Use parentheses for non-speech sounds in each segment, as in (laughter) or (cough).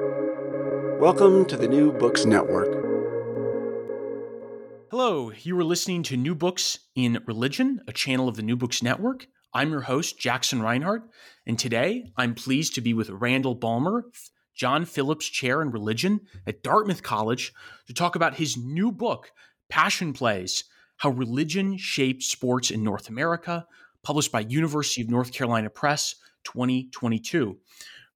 Welcome to the New Books Network. Hello, you are listening to New Books in Religion, a channel of the New Books Network. I'm your host, Jackson Reinhardt, and today I'm pleased to be with Randall Balmer, John Phillips Chair in Religion at Dartmouth College, to talk about his new book, Passion Plays How Religion Shaped Sports in North America, published by University of North Carolina Press 2022.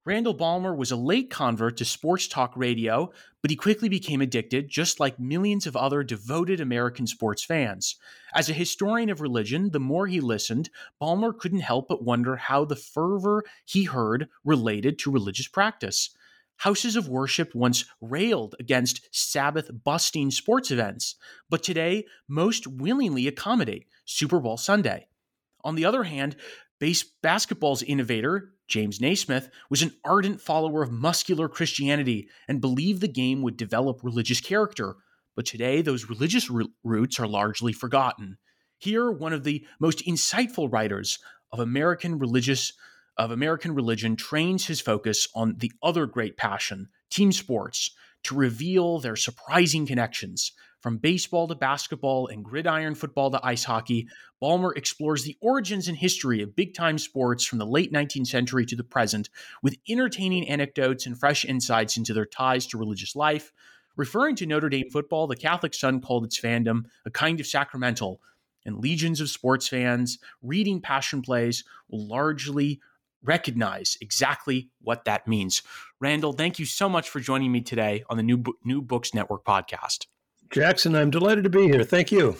Randall Balmer was a late convert to sports talk radio, but he quickly became addicted, just like millions of other devoted American sports fans. As a historian of religion, the more he listened, Balmer couldn't help but wonder how the fervor he heard related to religious practice. Houses of worship once railed against Sabbath busting sports events, but today most willingly accommodate Super Bowl Sunday. On the other hand, base basketball's innovator, James Naismith, was an ardent follower of muscular Christianity and believed the game would develop religious character. But today, those religious roots are largely forgotten. Here, one of the most insightful writers of American religious of American religion trains his focus on the other great passion, team sports, to reveal their surprising connections. From baseball to basketball and gridiron football to ice hockey, Balmer explores the origins and history of big time sports from the late 19th century to the present with entertaining anecdotes and fresh insights into their ties to religious life. Referring to Notre Dame football, the Catholic Sun called its fandom a kind of sacramental, and legions of sports fans reading passion plays will largely recognize exactly what that means. Randall, thank you so much for joining me today on the New, Bo- New Books Network podcast. Jackson, I'm delighted to be here. Thank you.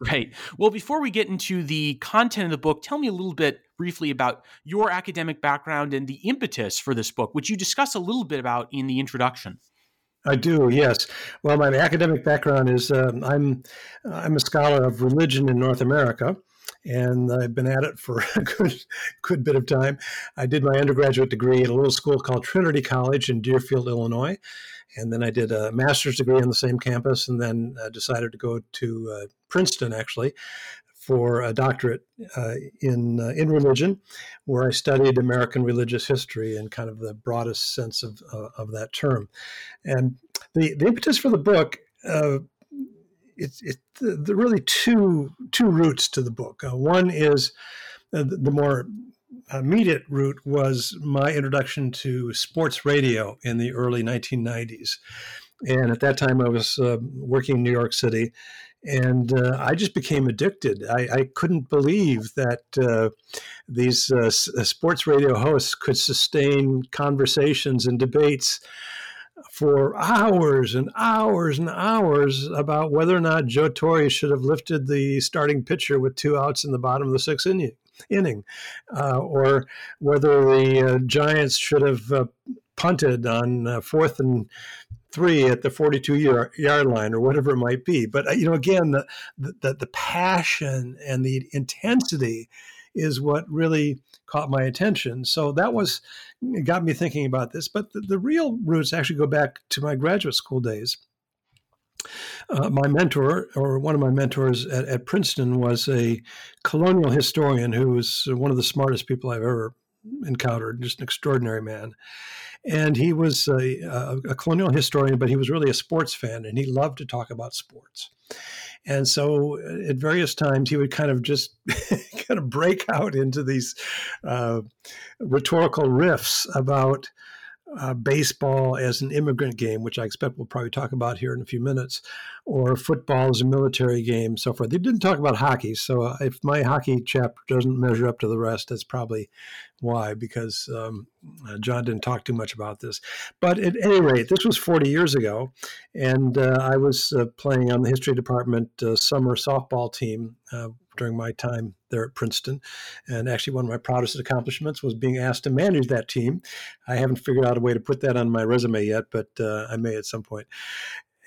Right. Well, before we get into the content of the book, tell me a little bit briefly about your academic background and the impetus for this book, which you discuss a little bit about in the introduction. I do, yes. Well, my academic background is um, I'm I'm a scholar of religion in North America, and I've been at it for (laughs) a good, good bit of time. I did my undergraduate degree at a little school called Trinity College in Deerfield, Illinois, and then I did a master's degree on the same campus, and then uh, decided to go to uh, Princeton actually for a doctorate uh, in uh, in religion, where I studied American religious history in kind of the broadest sense of uh, of that term. And the the impetus for the book uh, it's it, the, the, really two two routes to the book. One is the, the, more immediate route was my introduction to sports radio in the early 1990s, and at that time I was uh, working in New York City, and uh, I just became addicted. I, I couldn't believe that uh, these uh, sports radio hosts could sustain conversations and debates for hours and hours and hours about whether or not Joe Torre should have lifted the starting pitcher with two outs in the bottom of the sixth inning, inning uh, or whether the uh, Giants should have uh, punted on uh, fourth and three at the 42 yard, yard line or whatever it might be. But, uh, you know, again, the, the, the passion and the intensity is what really caught my attention. So that was got me thinking about this. But the, the real roots actually go back to my graduate school days. Uh, my mentor, or one of my mentors at, at, Princeton, was a colonial historian who was one of the smartest people I've ever encountered, just an extraordinary man. And he was a, a, colonial historian, but he was really a sports fan, and he loved to talk about sports. And so uh, at various times, he would kind of just (laughs) kind of break out into these uh, rhetorical riffs about uh, baseball as an immigrant game, which I expect we'll probably talk about here in a few minutes, or football as a military game, so forth. They didn't talk about hockey, so uh, if my hockey chapter doesn't measure up to the rest, that's probably why, because um, uh, John didn't talk too much about this. But at any rate, this was 40 years ago, and uh, I was uh, playing on the history department uh, summer softball team during my time there at Princeton. And actually, one of my proudest accomplishments was being asked to manage that team. I haven't figured out a way to put that on my resume yet, but uh, I may at some point.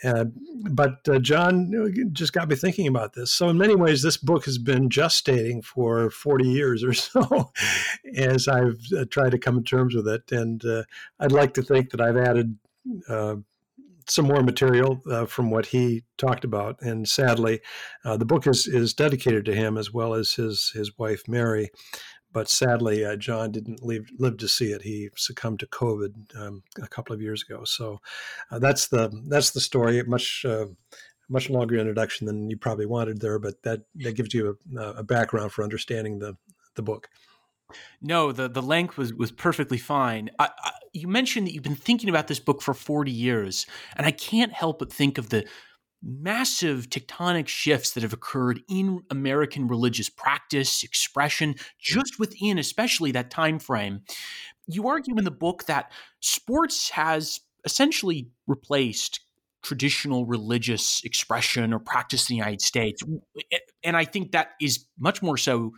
Uh, but uh, John just got me thinking about this. So, in many ways, this book has been gestating for 40 years or (laughs) so as I've uh, tried to come to terms with it. And uh, I'd like to think that I've added uh, some more material uh, from what he talked about. And sadly, uh, the book is is dedicated to him as well as his his wife Mary. but sadly, uh, John didn't live, live to see it. He succumbed to COVID um, a couple of years ago. So uh, that's the that's the story. Much uh, much longer introduction than you probably wanted there, but that that gives you a, a background for understanding the the book. No, the the length was was perfectly fine. I, I, you mentioned that you've been thinking about this book for forty years, and I can't help but think of the massive tectonic shifts that have occurred in American religious practice, expression, just within especially that time frame. You argue in the book that sports has essentially replaced traditional religious expression or practice in the United States. And I think that is much more so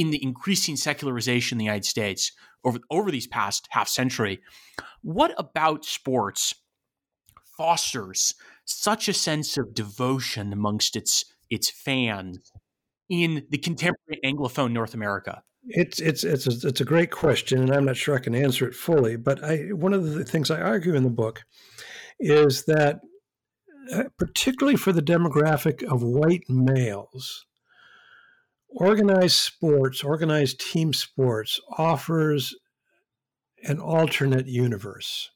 in the increasing secularization in the United States over, over these past half century. What about sports fosters such a sense of devotion amongst its its fans in the contemporary Anglophone North America? It's it's it's a, it's a great question, and I'm not sure I can answer it fully. But I one of the things I argue in the book is that, uh, particularly for the demographic of white males, organized sports, organized team sports, offers an alternate universe.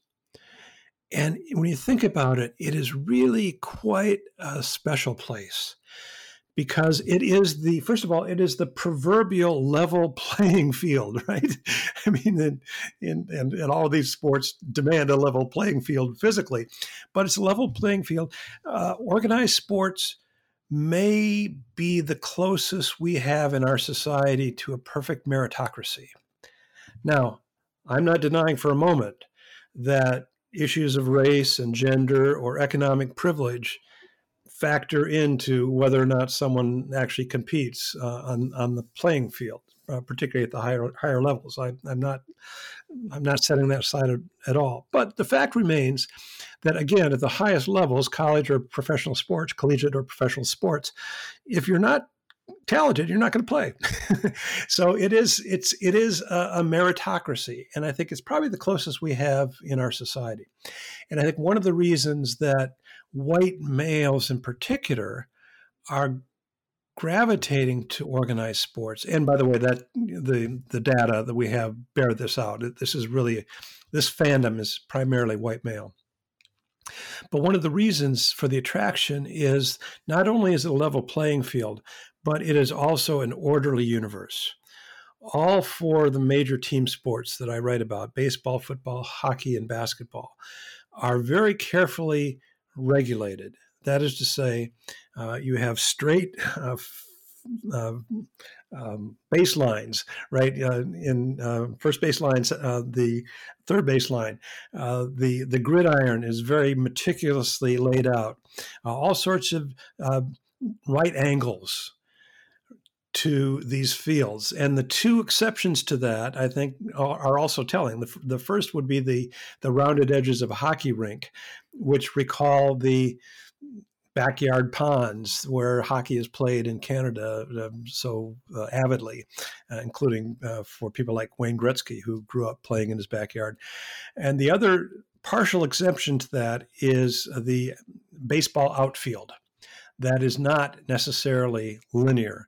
And when you think about it, it is really quite a special place because it is the first of all it is the proverbial level (laughs) playing field right (laughs) i mean and, all these sports demand a level playing field physically but it's a level playing field uh, organized sports may be the closest we have in our society to a perfect meritocracy now i'm not denying for a moment that issues of race and gender or economic privilege factor into whether or not someone actually competes uh, on on the playing field, uh, particularly at the higher higher levels. I, am not I'm not setting that aside at all. But the fact remains that again, at the highest levels, college or professional sports, collegiate or professional sports, if you're not talented, you're not going to play. (laughs) so it is it's it is a, a, meritocracy, and I think it's probably the closest we have in our society. And I think one of the reasons that white males, in particular, are gravitating to organized sports. And by the way, that the the data that we have bear this out. This is really this fandom is primarily white male. But one of the reasons for the attraction is not only is it a level playing field, but it is also an orderly universe. All four of the major team sports that I write about baseball, football, hockey, and basketball are very carefully regulated. That is to say, uh, you have straight uh, uh, um, baselines, right? Uh, in uh, first baselines, uh, the third baseline, uh, the the gridiron is very meticulously laid out. Uh, all sorts of right angles to these fields. And the two exceptions to that, I think, are also telling. The, the first would be the, the rounded edges of a hockey rink, which recall the backyard ponds where hockey is played in Canada uh, so uh, avidly, uh, including uh, for people like Wayne Gretzky, who grew up playing in his backyard. And the other partial exemption to that is the baseball outfield. That is not necessarily linear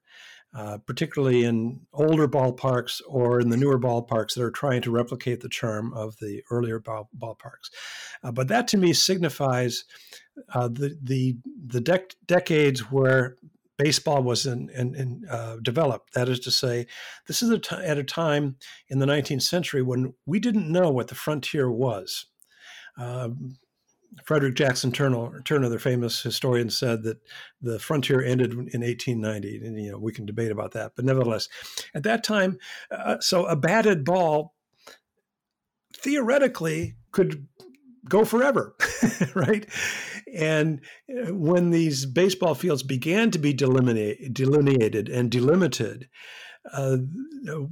uh, particularly in older ballparks or in the newer ballparks that are trying to replicate the charm of the earlier ball, ballparks. Uh, but that to me signifies uh, the the the dec- decades where baseball was in, in, in uh, developed. That is to say, this is a t- at a time in the 19th century when we didn't know what the frontier was. Um, Frederick Jackson Turner, Turner, the famous historian, said that the frontier ended in 1890, and you know we can debate about that, but nevertheless, at that time, uh, so a batted ball theoretically could go forever, (laughs) right? And uh, when these baseball fields began to be delineated and delimited, uh,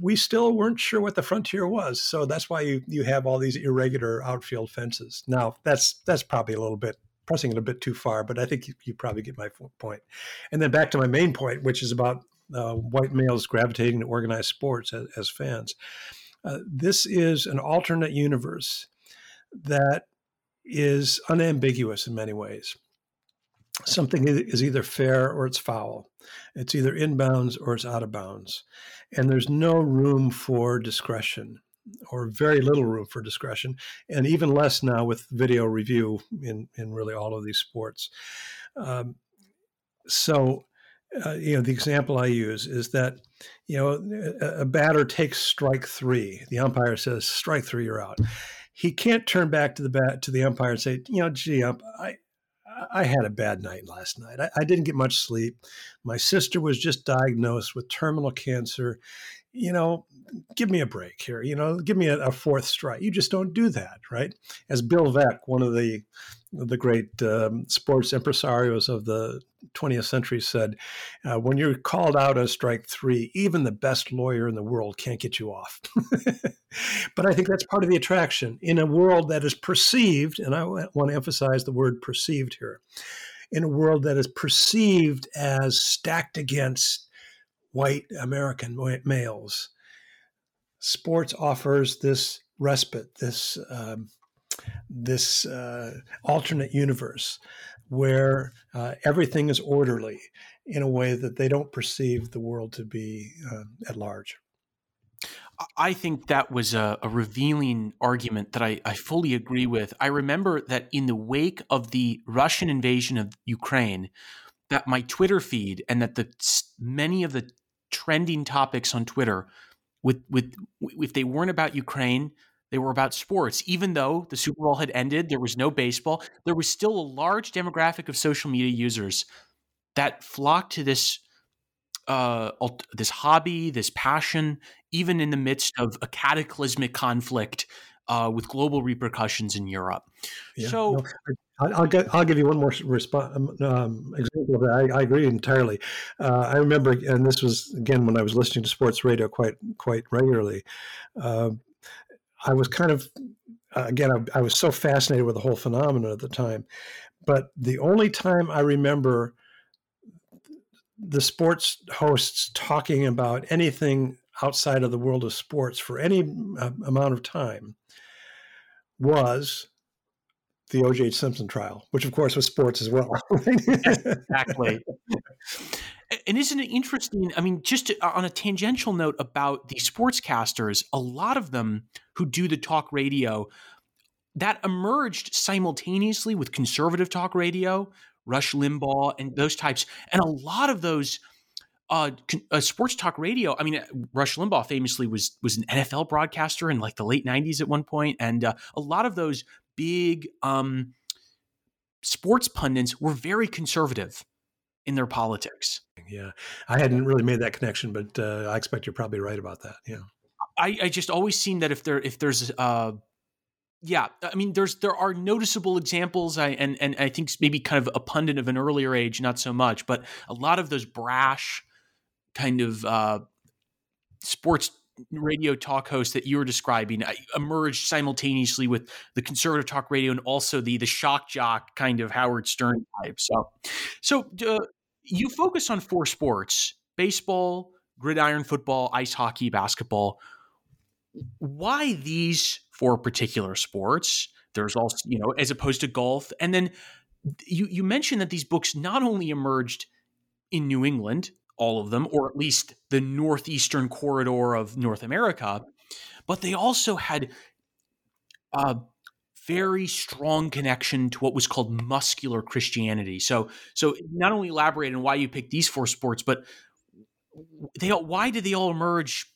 we still weren't sure what the frontier was. So that's why you, you have all these irregular outfield fences. Now, that's that's probably a little bit pressing it a bit too far, but I think you, you probably get my point. And then back to my main point, which is about uh, white males gravitating to organized sports as, as fans. Uh, this is an alternate universe that is unambiguous in many ways. something is either fair or it's foul. It's either inbounds or it's out of bounds. And there's no room for discretion or very little room for discretion, and even less now with video review in, in really all of these sports. Um, so, uh, you know, the example I use is that, you know, a, a batter takes strike three. The umpire says, strike three, you're out. He can't turn back to the bat to the umpire and say, you know, gee, I, I had a bad night last night. I, I, didn't get much sleep. My sister was just diagnosed with terminal cancer. You know, give me a break here. You know, give me a, a fourth strike. You just don't do that, right? As Bill Veeck, one of the the great um, sports impresarios of the 20th century said, uh, when you're called out on strike three, even the best lawyer in the world can't get you off. (laughs) but I think that's part of the attraction in a world that is perceived, and I want to emphasize the word perceived here, in a world that is perceived as stacked against white American males. Sports offers this respite, this um, this uh, alternate universe where uh, everything is orderly in a way that they don't perceive the world to be uh, at large. I think that was a, a revealing argument that I, I, fully agree with. I remember that in the wake of the Russian invasion of Ukraine, that my Twitter feed and that the many of the trending topics on Twitter, with with if they weren't about Ukraine, they were about sports. Even though the Super Bowl had ended, there was no baseball, there was still a large demographic of social media users that flocked to this uh, this hobby, this passion, even in the midst of a cataclysmic conflict uh, with global repercussions in Europe. Yeah, so. No, I'll, get, I'll give you one more response, um, um, example of that. I, I agree entirely. Uh, I remember, and this was again when I was listening to sports radio quite quite regularly. Uh, I was kind of, uh, again, I, I, was so fascinated with the whole phenomenon at the time. But the only time I remember the sports hosts talking about anything outside of the world of sports for any uh, amount of time was the O.J. Simpson trial, which of course was sports as well. (laughs) exactly. (laughs) And isn't it interesting? I mean, just to, on a tangential note about the sportscasters, a lot of them who do the talk radio that emerged simultaneously with conservative talk radio, Rush Limbaugh, and those types. And a lot of those uh, uh, sports talk radio. I mean, Rush Limbaugh famously was was an NFL broadcaster in like the late '90s at one point, and uh, a lot of those big um, sports pundits were very conservative in their politics. Yeah, I hadn't really made that connection, but uh, I expect you're probably right about that. Yeah, I, I just always seen that if there if there's uh yeah, I mean, there's there are noticeable examples. I and and I think maybe kind of a pundit of an earlier age, not so much, but a lot of those brash kind of uh, sports radio talk hosts that you were describing emerged simultaneously with the conservative talk radio and also the the shock jock kind of Howard Stern type. So, so uh, you focus on four sports: baseball, gridiron football, ice hockey, basketball. Why these four particular sports? There's also, you know, as opposed to golf, and then you you mentioned that these books not only emerged in New England, all of them, or at least the northeastern corridor of North America, but they also had a very strong connection to what was called muscular Christianity. So, so not only elaborate on why you picked these four sports, but they all, why did they all emerge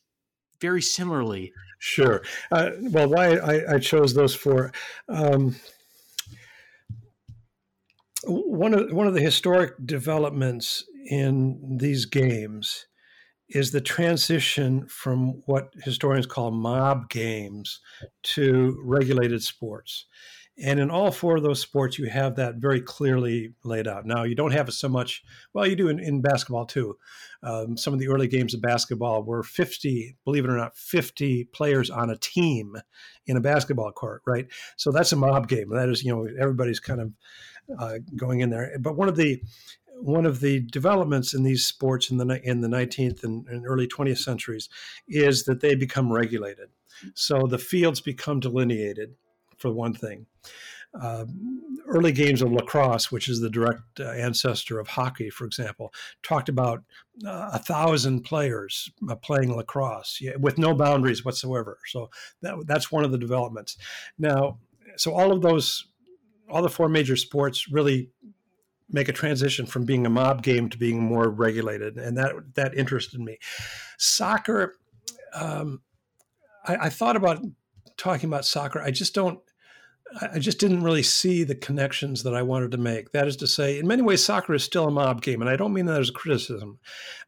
very similarly? Sure. Uh, well, why I, I, chose those four. Um, one of one of the historic developments in these games is the transition from what historians call mob games to regulated sports. And in all four of those sports, you have that very clearly laid out. Now, you don't have it so much, well, you do in, in basketball too. Um, some of the early games of basketball were 50, believe it or not, 50 players on a team in a basketball court, right? So that's a mob game. That is, you know, everybody's kind of uh, going in there. But one of the one of the developments in these sports in the in the 19th and, and, early 20th centuries is that they become regulated. So the fields become delineated, for one thing. uh, early games of lacrosse, which is the direct uh, ancestor of hockey, for example, talked about uh, a thousand players uh, playing lacrosse with no boundaries whatsoever. So that, that's one of the developments. Now, so all of those, all the four major sports really make a transition from being a mob game to being more regulated, and that that interested me. Soccer, um, I, I thought about talking about soccer. I just don't I just didn't really see the connections that I wanted to make. That is to say, in many ways, soccer is still a mob game, and I don't mean that as a criticism,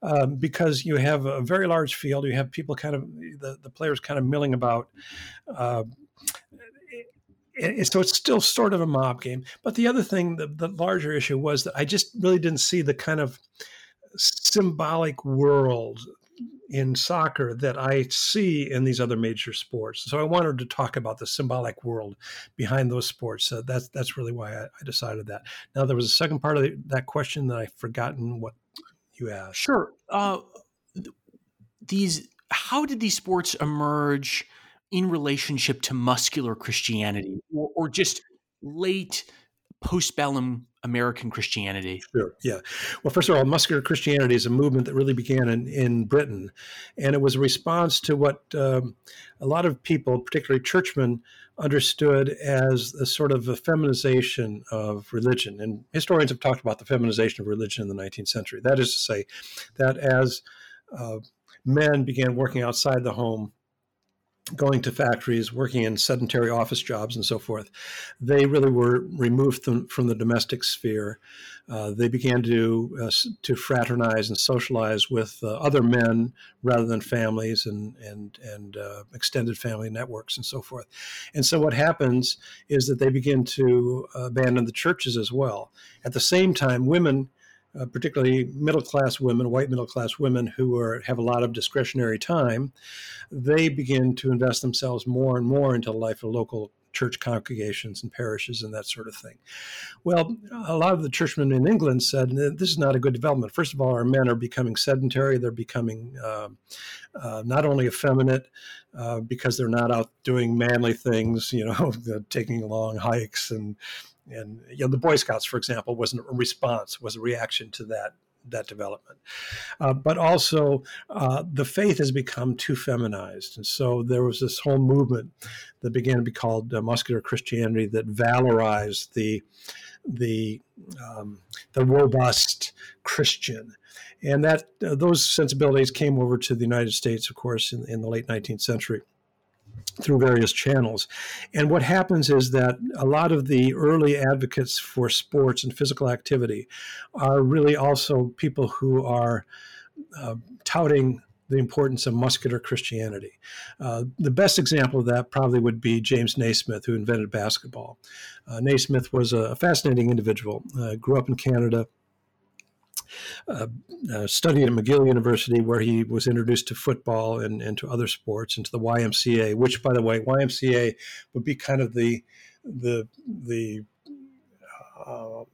um, because you have a very large field. You have people kind of the, the players kind of milling about. Uh, so it's still sort of a mob game. But the other thing, the, the larger issue was that I just really didn't see the kind of symbolic world in soccer that I see in these other major sports. So I wanted to talk about the symbolic world behind those sports. So that's that's really why I, I decided that. Now there was a second part of the, that question that I've forgotten what you asked. Sure. Uh, these how did these sports emerge in relationship to muscular Christianity or, or just late postbellum American Christianity? Sure. Yeah. Well, first of all, muscular Christianity is a movement that really began in, in Britain. And it was a response to what um, a lot of people, particularly churchmen, understood as a sort of a feminization of religion. And historians have talked about the feminization of religion in the 19th century. That is to say, that as uh, men began working outside the home, going to factories, working in sedentary office jobs, and so forth. They really were removed from, from the domestic sphere. Uh, they began to uh, to fraternize and socialize with uh, other men rather than families and and and uh, extended family networks and so forth. And so what happens is that they begin to abandon the churches as well. At the same time, women uh, particularly middle class women, white middle class women who are, have a lot of discretionary time, they begin to invest themselves more and more into the life of local church congregations and parishes and that sort of thing. Well, a lot of the churchmen in England said this is not a good development. First of all, our men are becoming sedentary, they're becoming uh, uh, not only effeminate. Uh, because they're not out doing manly things, you know, (laughs) taking long hikes and and you know the Boy Scouts, for example, wasn't a response, was a reaction to that that development. Uh, but also, uh, the faith has become too feminized, and so there was this whole movement that began to be called uh, muscular Christianity that valorized the the um, the robust Christian. And that uh, those sensibilities came over to the United States, of course, in, in the late 19th century through various channels. And what happens is that a lot of the early advocates for sports and physical activity are really also people who are uh, touting the importance of muscular Christianity. Uh, the best example of that probably would be James Naismith, who invented basketball. Uh, Naismith was a fascinating individual, uh, grew up in Canada, uh, uh, studied at McGill University, where he was introduced to football and, and to other sports, and to the YMCA, which, by the way, YMCA would be kind of the the the uh,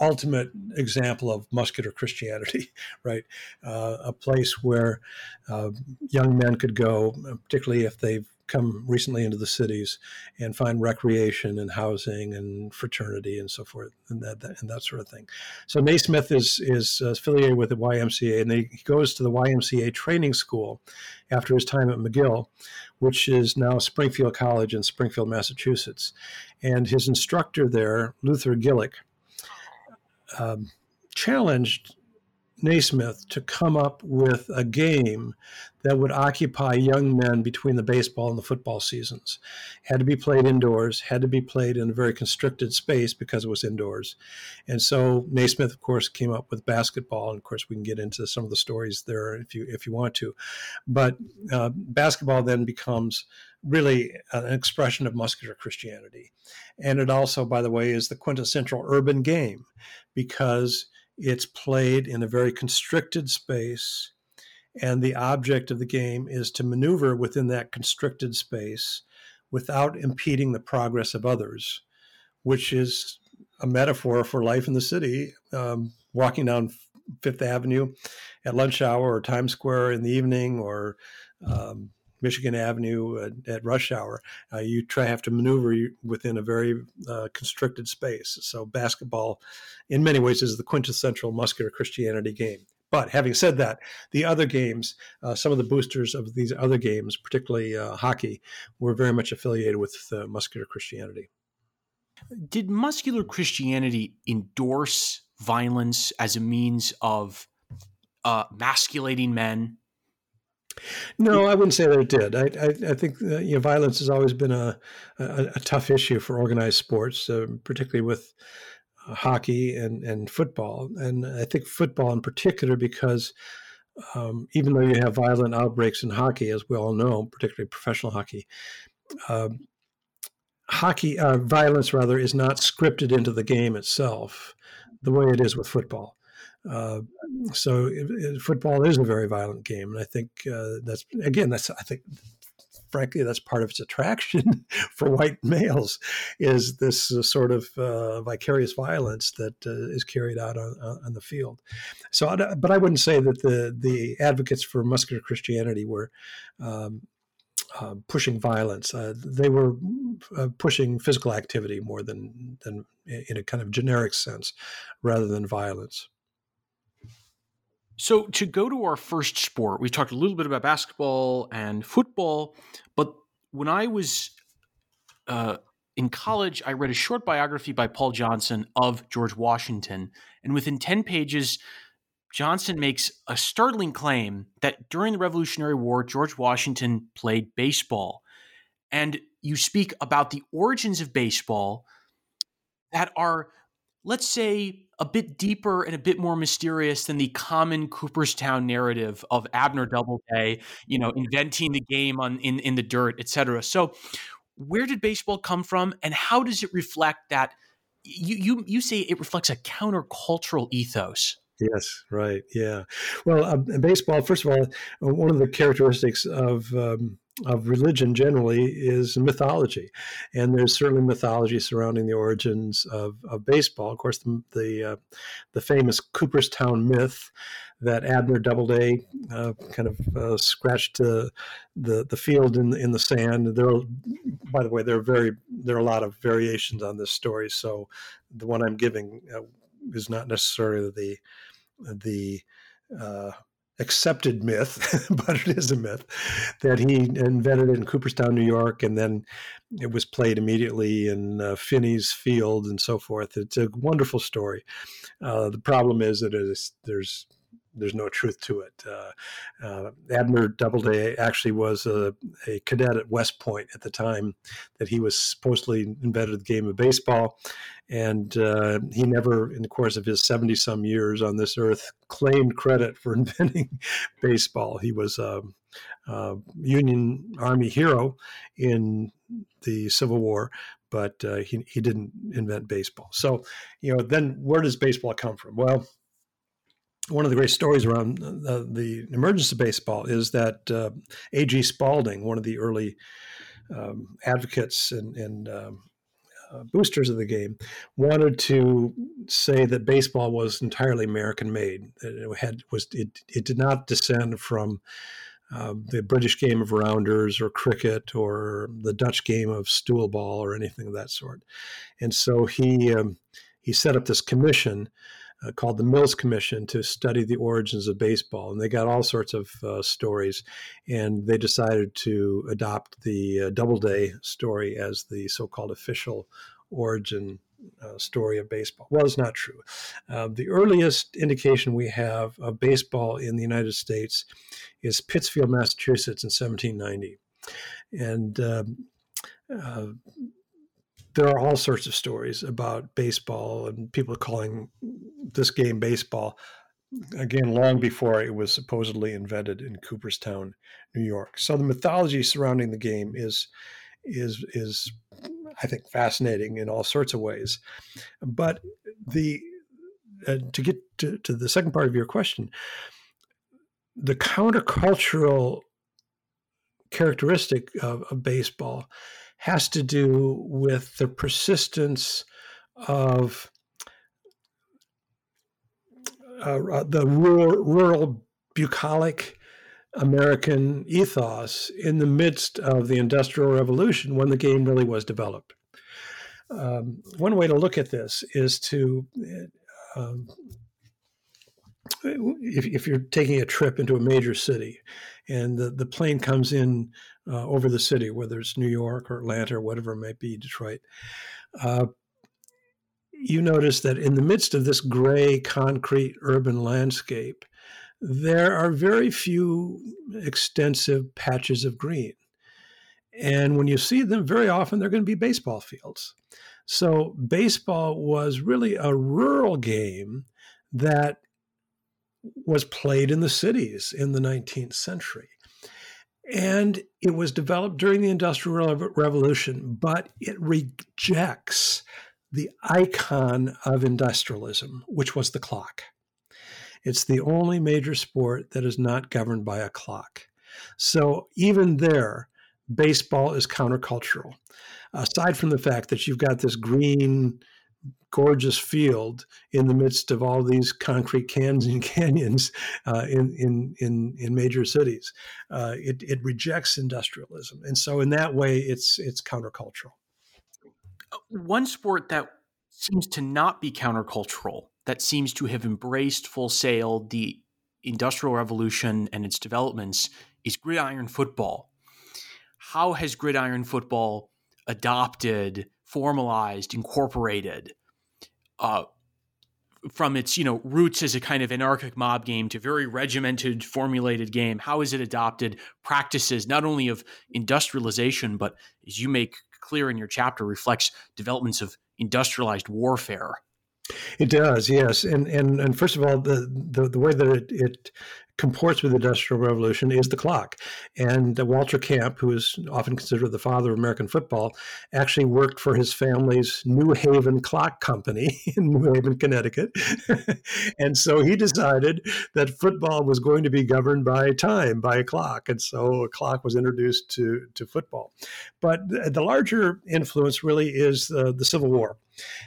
ultimate example of muscular Christianity, (laughs) right? Uh, a place where uh, young men could go, particularly if they've come recently into the cities and find recreation and housing and fraternity and so forth and that, that and that sort of thing. So Naismith is is affiliated with the YMCA and he goes to the YMCA training school after his time at McGill, which is now Springfield College in Springfield, Massachusetts, and his instructor there, Luther Gulick, um, challenged Naismith to come up with a game that would occupy young men between the baseball and the football seasons. Had to be played indoors, had to be played in a very constricted space because it was indoors. And so Naismith, of course, came up with basketball. And of course, we can get into some of the stories there if you if you want to. But uh, basketball then becomes really an expression of muscular Christianity. And it also, by the way, is the quintessential urban game because it's played in a very constricted space, and the object of the game is to maneuver within that constricted space without impeding the progress of others, which is a metaphor for life in the city. Um, walking down Fifth Avenue at lunch hour or Times Square in the evening or um, Michigan Avenue at, rush hour. Uh, you try have to maneuver within a very uh, constricted space. So basketball, in many ways, is the quintessential muscular Christianity game. But having said that, the other games, uh, some of the boosters of these other games, particularly uh, hockey, were very much affiliated with uh, muscular Christianity. Did muscular Christianity endorse violence as a means of uh, masculating men? No, I wouldn't say that it did. I, I, I think uh, you know, violence has always been a, a, a tough issue for organized sports, uh, particularly with uh, hockey and, and football. And I think football in particular, because um, even though you have violent outbreaks in hockey, as we all know, particularly professional hockey, um, hockey uh, violence rather is not scripted into the game itself the way it is with football. Uh, so it, it, football is a very violent game, and I think uh, that's again that's I think frankly that's part of its attraction (laughs) for white males is this uh, sort of uh, vicarious violence that uh, is carried out on, on the field. So, but I wouldn't say that the the advocates for muscular Christianity were. Um, uh, pushing violence. They were pushing physical activity more than than in a kind of generic sense, rather than violence. So to go to our first sport, we talked a little bit about basketball and football, but when I was uh, in college, I read a short biography by Paul Johnson of George Washington, and within ten pages, Johnson makes a startling claim that during the Revolutionary War, George Washington played baseball, and you speak about the origins of baseball that are, let's say, a bit deeper and a bit more mysterious than the common Cooperstown narrative of Abner Doubleday, you know, inventing the game on in, in the dirt, etc. So, where did baseball come from, and how does it reflect that? You you you say it reflects a countercultural ethos. Yes, right. Yeah. Well, uh, baseball. First of all, one of the characteristics of um, of religion generally is mythology, and there's certainly mythology surrounding the origins of, of baseball. Of course, the the, uh, the famous Cooperstown myth that Abner Doubleday uh, kind of uh, scratched the the field in in the sand. There, are, by the way, there are very there are a lot of variations on this story. So the one I'm giving uh, is not necessarily the the uh, accepted myth, (laughs) but it is a myth that he invented it in Cooperstown, New York, and then it was played immediately in uh, Phinney's Field and so forth. It's a wonderful story. Uh, the problem is that there's there's no truth to it. Uh, uh, Abner Doubleday actually was a, a, cadet at West Point at the time that he was supposedly invented the game of baseball, and uh, he never, in the course of his seventy some years on this earth, claimed credit for (laughs) inventing baseball. He was a, a Union Army hero in the Civil War, but uh, he, he didn't invent baseball. So, you know, then where does baseball come from? Well, one of the great stories around the, the emergence of baseball is that uh, A.G. Spalding, one of the early um, advocates and, and um, uh, boosters of the game, wanted to say that baseball was entirely American made. It had was it, it did not descend from uh, the British game of rounders or cricket or the Dutch game of stool ball or anything of that sort. And so he um, he set up this commission uh, called the Mills Commission to study the origins of baseball. And they got all sorts of uh, stories. And they decided to adopt the uh, Doubleday story as the so called official origin uh, story of baseball. Well, it's not true. Uh, the earliest indication we have of baseball in the United States is Pittsfield, Massachusetts in 1790. And um, uh, there are all sorts of stories about baseball and people calling this game baseball again long before it was supposedly invented in Cooperstown, New York. So the mythology surrounding the game is is is I think fascinating in all sorts of ways. But the uh, to get to, to the second part of your question, the countercultural characteristic of, of baseball has to do with the persistence of uh, uh, the rural, rural bucolic American ethos in the midst of the Industrial Revolution when the game really was developed. Um, one way to look at this is to, um, if, if, you're taking a trip into a major city and the, the plane comes in uh, over the city, whether it's New York or Atlanta or whatever it might be, Detroit, uh, you notice that in the midst of this gray concrete urban landscape, there are very few extensive patches of green. And when you see them, very often they're going to be baseball fields. So, baseball was really a rural game that was played in the cities in the 19th century. And it was developed during the Industrial Revolution, but it rejects the icon of industrialism, which was the clock. It's the only major sport that is not governed by a clock. So even there, baseball is countercultural. Aside from the fact that you've got this green, gorgeous field in the midst of all these concrete cans and (laughs) canyons uh, in, in, in, in major cities, uh, it, it rejects industrialism. And so in that way, it's, it's countercultural. Uh, one sport that seems to not be countercultural that seems to have embraced full sail the industrial revolution and its developments is gridiron football. How has gridiron football adopted, formalized, incorporated uh, from its you know roots as a kind of anarchic mob game to very regimented, formulated game? How has it adopted practices not only of industrialization, but as you make clear in your chapter, reflects developments of industrialized warfare? It does, yes, and and and first of all, the the, the way that it, it comports with the Industrial Revolution is the clock. And uh, Walter Camp, who is often considered the father of American football, actually worked for his family's New Haven Clock Company (laughs) in New Haven, Connecticut. (laughs) and so he decided that football was going to be governed by time, by a clock. And so a clock was introduced to, to football. But the larger influence really is uh, the Civil War.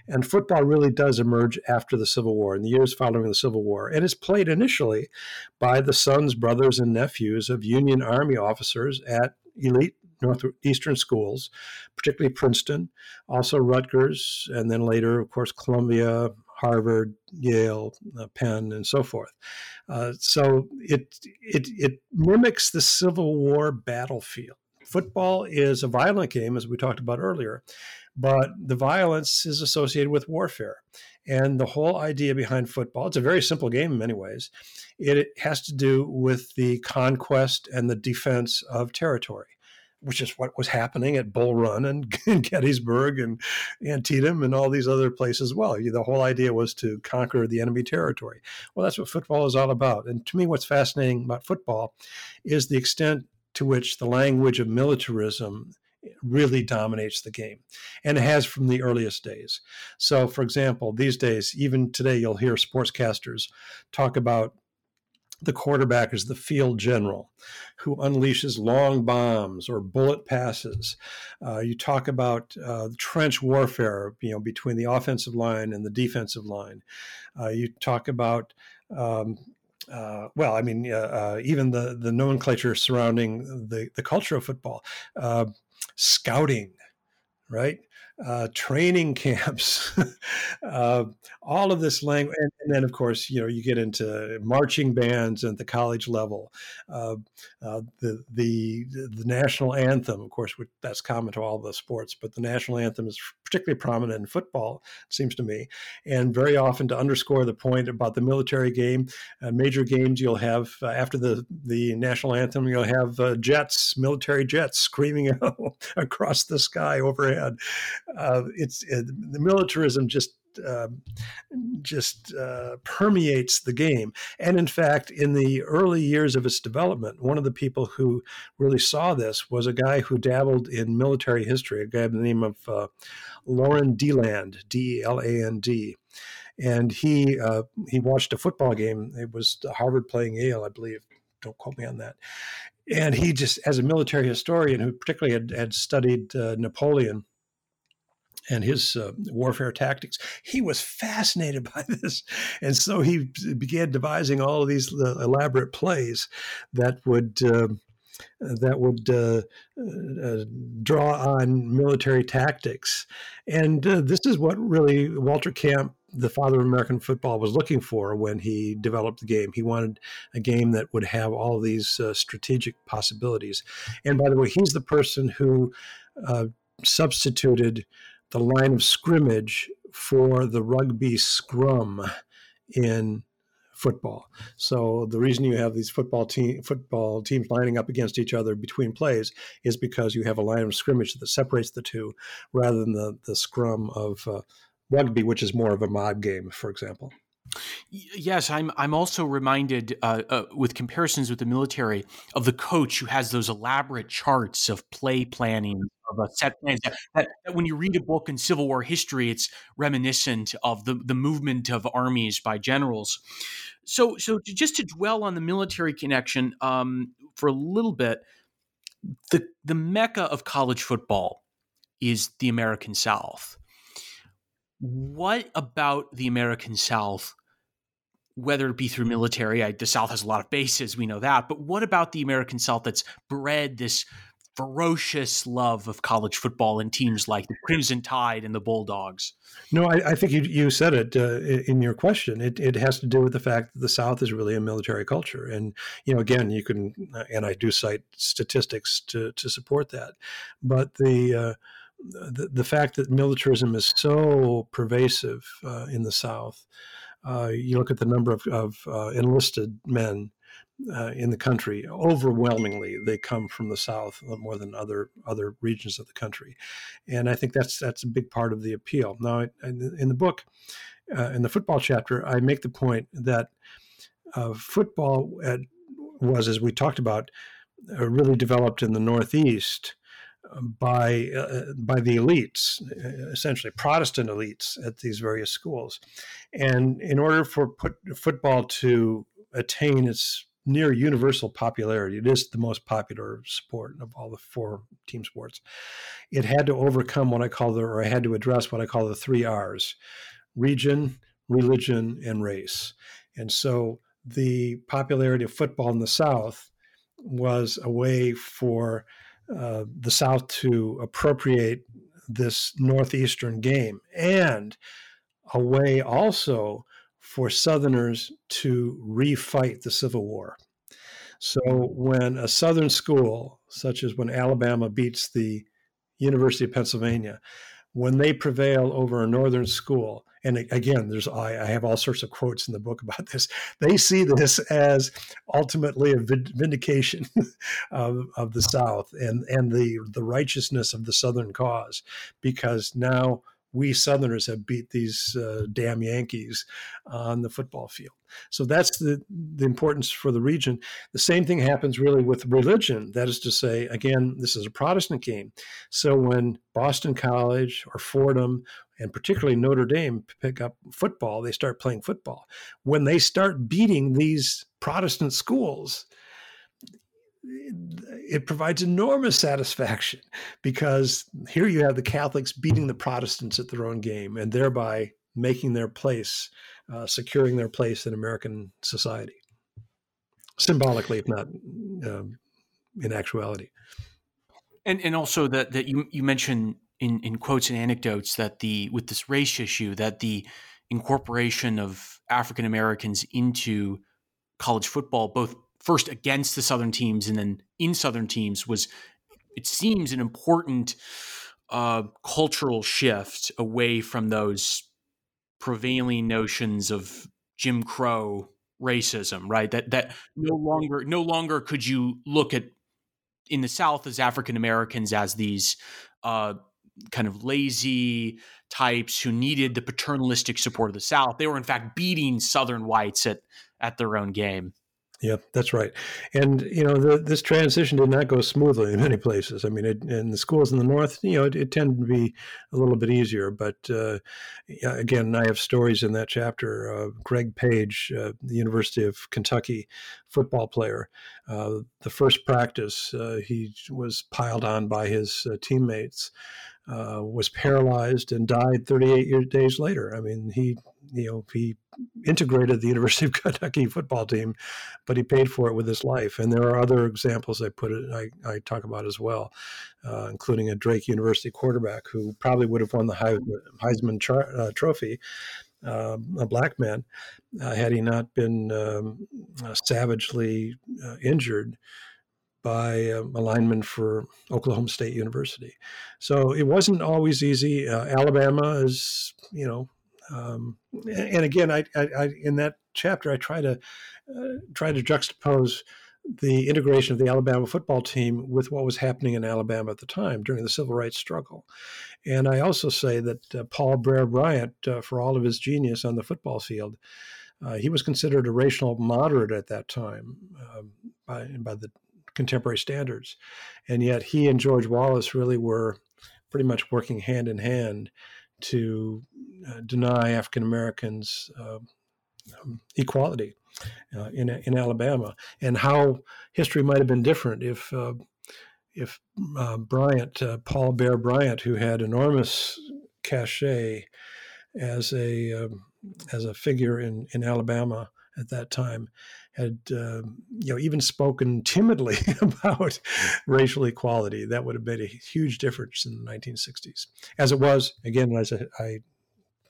And football really does emerge after the Civil War, in the years following the Civil War. And it's played initially by the sons, brothers, and nephews of Union Army officers at elite northeastern schools, particularly Princeton, also Rutgers, and then later, of course, Columbia, Harvard, Yale, uh, Penn, and so forth. Uh, so it, it, it mimics the Civil War battlefield. Football is a violent game, as we talked about earlier, but the violence is associated with warfare. And the whole idea behind football, it's a very simple game in many ways. It has to do with the conquest and the defense of territory, which is what was happening at Bull Run and, (laughs) and Gettysburg and Antietam and all these other places well. The whole idea was to conquer the enemy territory. Well, that's what football is all about. And to me, what's fascinating about football is the extent to which the language of militarism really dominates the game and has from the earliest days. So, for example, these days, even today, you'll hear sportscasters talk about the quarterback as the field general who unleashes long bombs or bullet passes. Uh, you talk about uh, trench warfare, you know, between the offensive line and the defensive line. Uh, you talk about um, uh, well, I mean, uh, even the the nomenclature surrounding the the culture of football. Uh, scouting, right? Uh, training (laughs) camps, uh, all of this language, and, and, then of course you know you get into marching bands at the college level, uh, uh the the the national anthem, of course, which, that's common to all the sports, but the national anthem is particularly prominent in football, it seems to me, and very often to underscore the point about the military game, uh, major games you'll have after the the national anthem, you'll have jets, military jets, screaming (laughs) across the sky overhead uh, it's it, the militarism just uh, just uh, permeates the game. And in fact, in the early years of its development, one of the people who really saw this was a guy who dabbled in military history, a guy by the name of uh, Lorin Deland, D E L A N D. And he uh, he watched a football game. It was Harvard playing Yale, I believe. Don't quote me on that. And he just, as a military historian who particularly had, had studied uh, Napoleon, and his uh, warfare tactics. He was fascinated (laughs) by this, and so he began devising all of these uh, elaborate plays that would. Uh, that would uh, uh, draw on military tactics. And uh, this is what really Walter Camp, the father of American football, was looking for when he developed the game. He wanted a game that would have all these uh, strategic possibilities. And by the way, he's the person who uh, substituted the line of scrimmage for the rugby scrum in football. So the reason you have these football team football teams lining up against each other between plays is because you have a line of scrimmage that separates the two, rather than the the scrum of uh, rugby, which is more of a mob game, for example. Yes, I'm. I'm also reminded, uh, uh, with comparisons with the military, of the coach who has those elaborate charts of play planning of a set plans. That, that, that, when you read a book in Civil War history, it's reminiscent of the the movement of armies by generals. So, so to, just to dwell on the military connection um, for a little bit, the the mecca of college football is the American South. What about the American South whether it be through military, I, the South has a lot of bases, we know that. But what about the American South that's bred this ferocious love of college football and teams like the Crimson Tide and the Bulldogs? No, I, I think you, you said it uh, in your question. It, it has to do with the fact that the South is really a military culture. And, you know, again, you can, and I do cite statistics to, to support that. But the, uh, the, the fact that militarism is so pervasive uh, in the South uh, you look at the number of, of uh, enlisted men uh, in the country. Overwhelmingly, they come from the South more than other other regions of the country, and I think that's that's a big part of the appeal. Now, in the book, uh, in the football chapter, I make the point that uh, football was, as we talked about, really developed in the Northeast by uh, by the elites, essentially Protestant elites at these various schools, and in order for put, football to attain its near universal popularity, it is the most popular sport of all the four team sports. It had to overcome what I call the, or I had to address what I call the three R's: region, religion, and race. And so the popularity of football in the South was a way for uh, the South to appropriate this Northeastern game and a way also for Southerners to refight the Civil War. So when a Southern school, such as when Alabama beats the University of Pennsylvania, when they prevail over a Northern school, and again, there's I, I, have all sorts of quotes in the book about this. They see this as ultimately a vindication (laughs) of, of the South and and the the righteousness of the Southern cause, because now we Southerners have beat these uh, damn Yankees on the football field. So that's the, the importance for the region. The same thing happens really with religion. That is to say, again, this is a Protestant game. So when Boston College or Fordham and particularly Notre Dame pick up football, they start playing football. When they start beating these Protestant schools, it provides enormous satisfaction because here you have the Catholics beating the Protestants at their own game and thereby making their place, uh, securing their place in American society, symbolically, if not um, in actuality. And and also that that you you mentioned in in quotes and anecdotes that the with this race issue that the incorporation of African Americans into college football, both first against the Southern teams and then in Southern teams, was it seems an important uh, cultural shift away from those prevailing notions of Jim Crow racism, right? That that no longer no longer could you look at in the South as African Americans as these uh, kind of lazy types who needed the paternalistic support of the South. They were in fact beating Southern whites at at their own game. Yep, that's right. And you know, the, this transition did not go smoothly in many places. I mean, it, in the schools in the north, you know, it, it tended to be a little bit easier. But uh, again, I have stories in that chapter. Uh, Greg Page, uh, the University of Kentucky football player, uh, the first practice, uh, he was piled on by his uh, teammates. Uh, was paralyzed and died 38 years, days later. I mean, he you know he integrated the University of (laughs) Kentucky football team, but he paid for it with his life. And there are other examples I put it I, I talk about as well, uh, including a Drake University quarterback who probably would have won the Heisman uh, Trophy. Uh, a black man, uh, had he not been um, uh, savagely uh, injured by um, a lineman for Oklahoma State University. So it wasn't always easy. Alabama is, you know, um, and again, I, I, I, in that chapter I try to uh, try to juxtapose the integration of the Alabama football team with what was happening in Alabama at the time during the civil rights struggle. And I also say that uh, Paul Bear Bryant, uh, for all of his genius on the football field, uh, he was considered a racial moderate at that time um, by, by the contemporary standards. And yet he and George Wallace really were pretty much working hand in hand to uh, deny African Americans uh, um, equality uh, in in Alabama, and how history might have been different if uh, if uh, Bryant, uh, Paul Bear Bryant, who had enormous cachet as a um, as a figure in in Alabama at that time, had uh, you know even spoken timidly (laughs) about racial equality, that would have made a huge difference in the 1960s. As it was, again, as I, I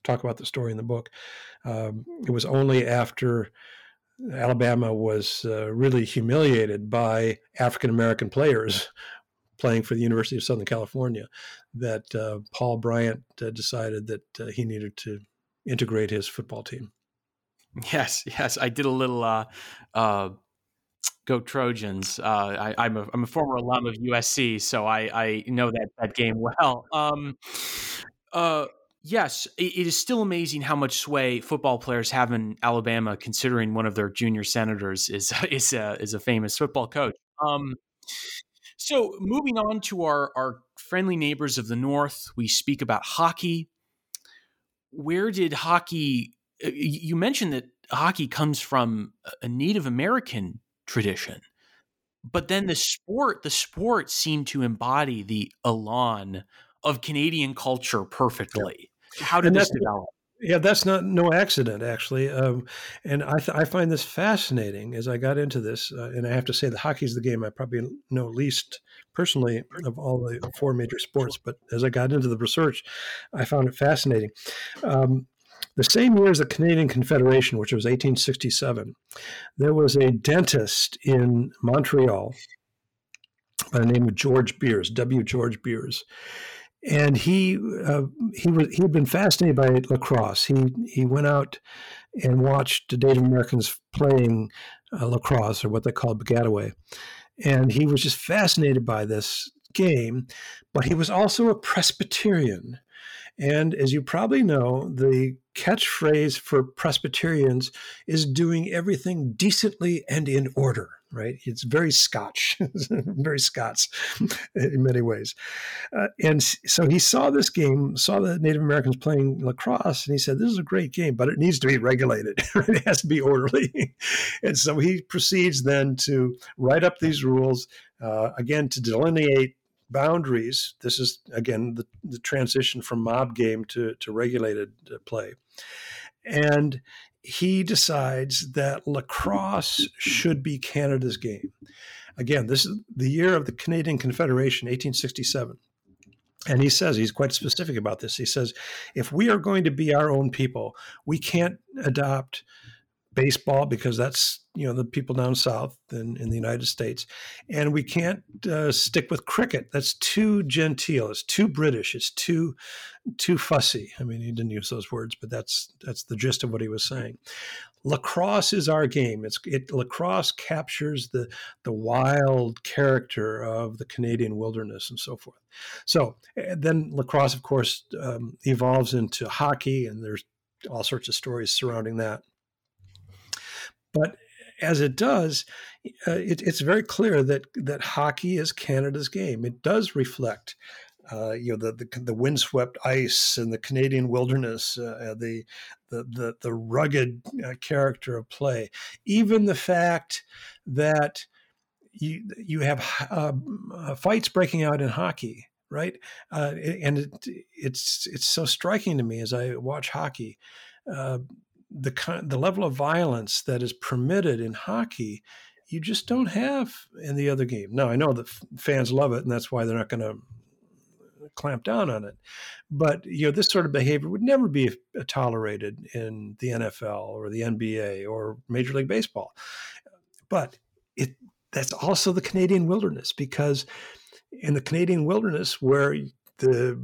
talk about the story in the book, um, it was only after Alabama was uh, really humiliated by African American players playing for the University of Southern California that uh, Paul Bryant uh, decided that uh, he needed to integrate his football team. (laughs) Yes, yes, I did a little uh, uh, go Trojans. Uh, I, am a I'm a former alum of USC, so I I know that that game well. Um, uh, yes, it, it is still amazing how much sway football players have in Alabama, considering one of their junior senators is (laughs) is a, is a famous football coach. Um, so moving on to our our friendly neighbors of the north, we speak about hockey. Where did hockey you mentioned that hockey comes from a Native American tradition, but then the sport, the sport seemed to embody the elan of Canadian culture perfectly. How did this develop? Yeah, that's not no accident, actually. Um, and I, th- I find this fascinating as I got into this. Uh, and I have to say, the hockey is the game I probably know least personally of all the four major sports. But as I got into the research, I found it fascinating. Um, the same year as the Canadian Confederation, which was 1867, there was a dentist in Montreal by the name of George Beers, W. George Beers. And he uh, he was he had been fascinated by lacrosse. He he went out and watched Native Americans playing uh, lacrosse, or what they called baggataway, and he was just fascinated by this game. But he was also a Presbyterian, and as you probably know, the catchphrase for Presbyterians is doing everything decently and in order, right? It's very Scotch, (laughs) very Scots in many ways. Uh, and so he saw this game, saw the Native Americans playing lacrosse, and he said, This is a great game, but it needs to be regulated. (laughs) it has to be orderly. (laughs) and so he proceeds then to write up these rules, uh, again, to delineate boundaries. This is again the, the transition from mob game to, to regulated uh, play. And he decides that lacrosse should be Canada's game. Again, this is the year of the Canadian Confederation, 1867. And he says, he's quite specific about this. He says, if we are going to be our own people, we can't adopt baseball because that's you know the people down south in, in the United States, and we can't uh, stick with cricket. That's too genteel. It's too British. It's too too fussy. I mean, he didn't use those words, but that's that's the gist of what he was saying. Lacrosse is our game. It's it lacrosse captures the the wild character of the Canadian wilderness and so forth. So then lacrosse, of course, um, evolves into hockey, and there's all sorts of stories surrounding that. But as it does, uh, it, it's very clear that that hockey is Canada's game. It does reflect, uh, you know, the, the, the windswept ice and the Canadian wilderness, uh, the, the the the rugged uh, character of play. Even the fact that you you have uh, fights breaking out in hockey right? Uh, and it, it's it's so striking to me as I watch hockey, uh, the the level of violence that is permitted in hockey, you just don't have in the other game. Now I know that fans love it, and that's why they're not going to clamp down on it. But you know, this sort of behavior would never be uh, tolerated in the NFL or the NBA or Major League Baseball. But it that's also the Canadian wilderness because in the Canadian wilderness where the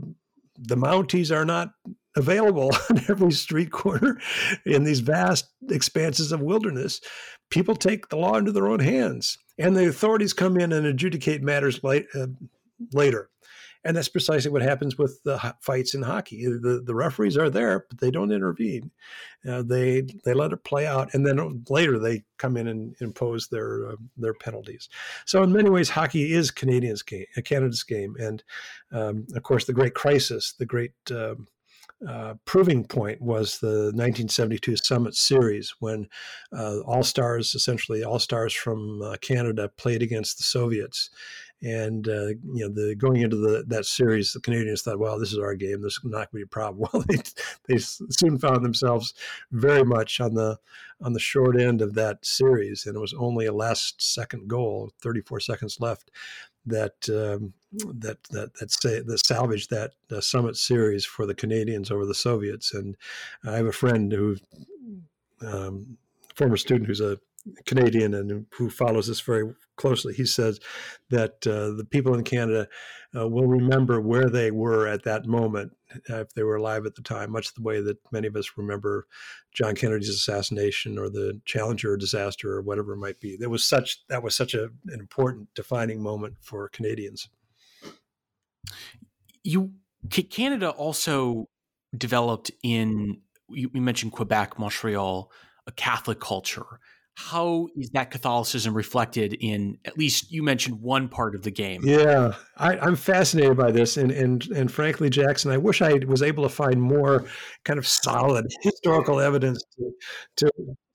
the Mounties are not available (laughs) on every street corner in these vast expanses of wilderness, people take the law into their own hands, and the authorities come in and adjudicate matters late, uh, later. And that's precisely what happens with the fights in hockey. The, the referees are there, but they don't intervene. Uh, they they let it play out, and then later they come in and impose their uh, their penalties. So in many ways, hockey is Canadians' game, Canada's game, and um, of course the great crisis, the great um, uh, proving point was the 1972 Summit Series when uh, all stars, essentially all stars from uh, Canada, played against the Soviets. And uh, you know, the going into the that series, the Canadians thought, "Well, this is our game. This is not going to be a problem." (laughs) Well, they they soon found themselves very much on the on the short end of that series, and it was only a last second goal, 34 seconds left, that um, that that that say that salvaged that uh, summit series for the Canadians over the Soviets. And I have a friend who, um, former student who's a Canadian and who follows this very closely. He says that uh, the people in Canada uh, will remember where they were at that moment uh, if they were alive at the time, much the way that many of us remember John Kennedy's assassination or the Challenger disaster or whatever it might be. That was such that was such a, an important defining moment for Canadians. You Canada also developed in you, mentioned Quebec, Montreal, a Catholic culture how is that Catholicism reflected in at least you mentioned one part of the game? Yeah, I, am fascinated by this, and and and frankly, Jackson, I wish I was able to find more kind of solid (laughs) historical evidence to to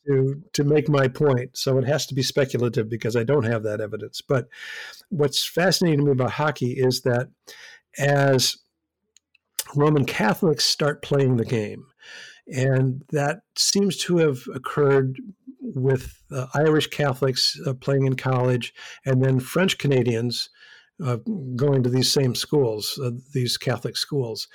to to make my point. So it has to be speculative because I don't have that evidence. But what's fascinating to me about hockey is that as Roman Catholics start playing the game, and that seems to have occurred with uh, Irish Catholics uh, playing in college, and then French Canadians uh, going to these same schools, uh, these Catholic schools.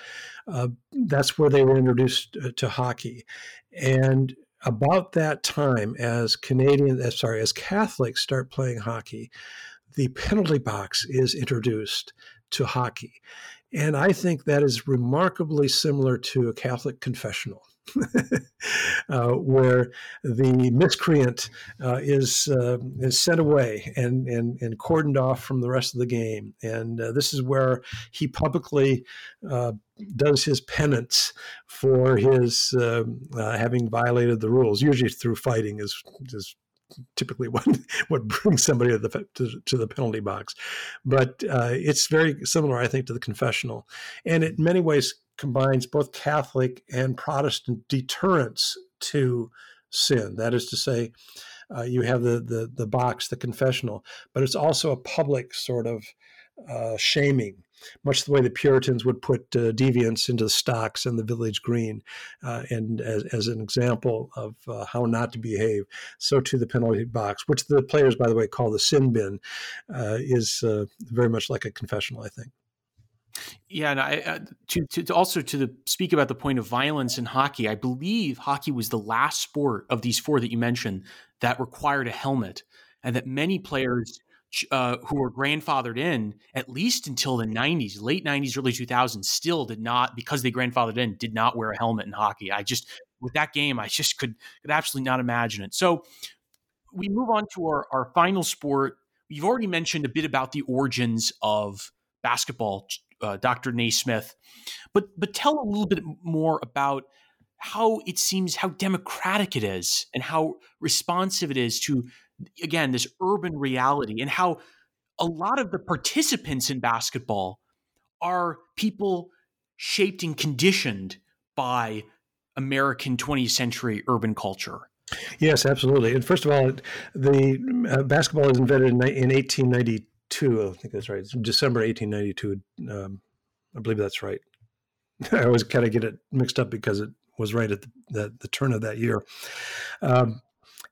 Uh, that's where they were introduced to hockey, and about that time, as Canadians, sorry, as Catholics start playing hockey, the penalty box is introduced to hockey. And I think that is remarkably similar to a Catholic confessional. (laughs) uh, where the miscreant uh, is uh, is sent away and, and and cordoned off from the rest of the game, and uh, this is where he publicly uh, does his penance for his um, uh, having violated the rules, usually through fighting, is is typically (laughs) what what brings somebody to the to, to the penalty box. But uh, it's very similar, I think, to the confessional, and in many ways combines both Catholic and Protestant deterrence to sin. That is to say, uh, you have the, the the box, the confessional, but it's also a public sort of uh, shaming much the way the Puritans would put uh, deviants into the stocks and the village green, uh, and as, as, an example of uh, how not to behave. So to the penalty box, which the players, by the way, call the sin bin, uh, is very much like a confessional, I think. Yeah, and I, uh, to, to, to, also to the speak about the point of violence in hockey. I believe hockey was the last sport of these four that you mentioned that required a helmet, and that many players uh, who were grandfathered in at least until the 90s, late 90s, early 2000s, still did not, because they grandfathered in, did not wear a helmet in hockey. I just, with that game, I just could, could absolutely not imagine it. So we move on to our, our final sport. You've already mentioned a bit about the origins of basketball, uh, Dr. Naismith, but but tell a little bit more about how it seems how democratic it is and how responsive it is to again, this urban reality and how a lot of the participants in basketball are people shaped and conditioned by American 20th century urban culture. Yes, absolutely. And first of all, the uh, basketball was invented in, in 1892 1892. I think that's right. It's December 1892. Um, I believe that's right. (laughs) I always kind of get it mixed up because it was right at the, the, the turn of that year. Um,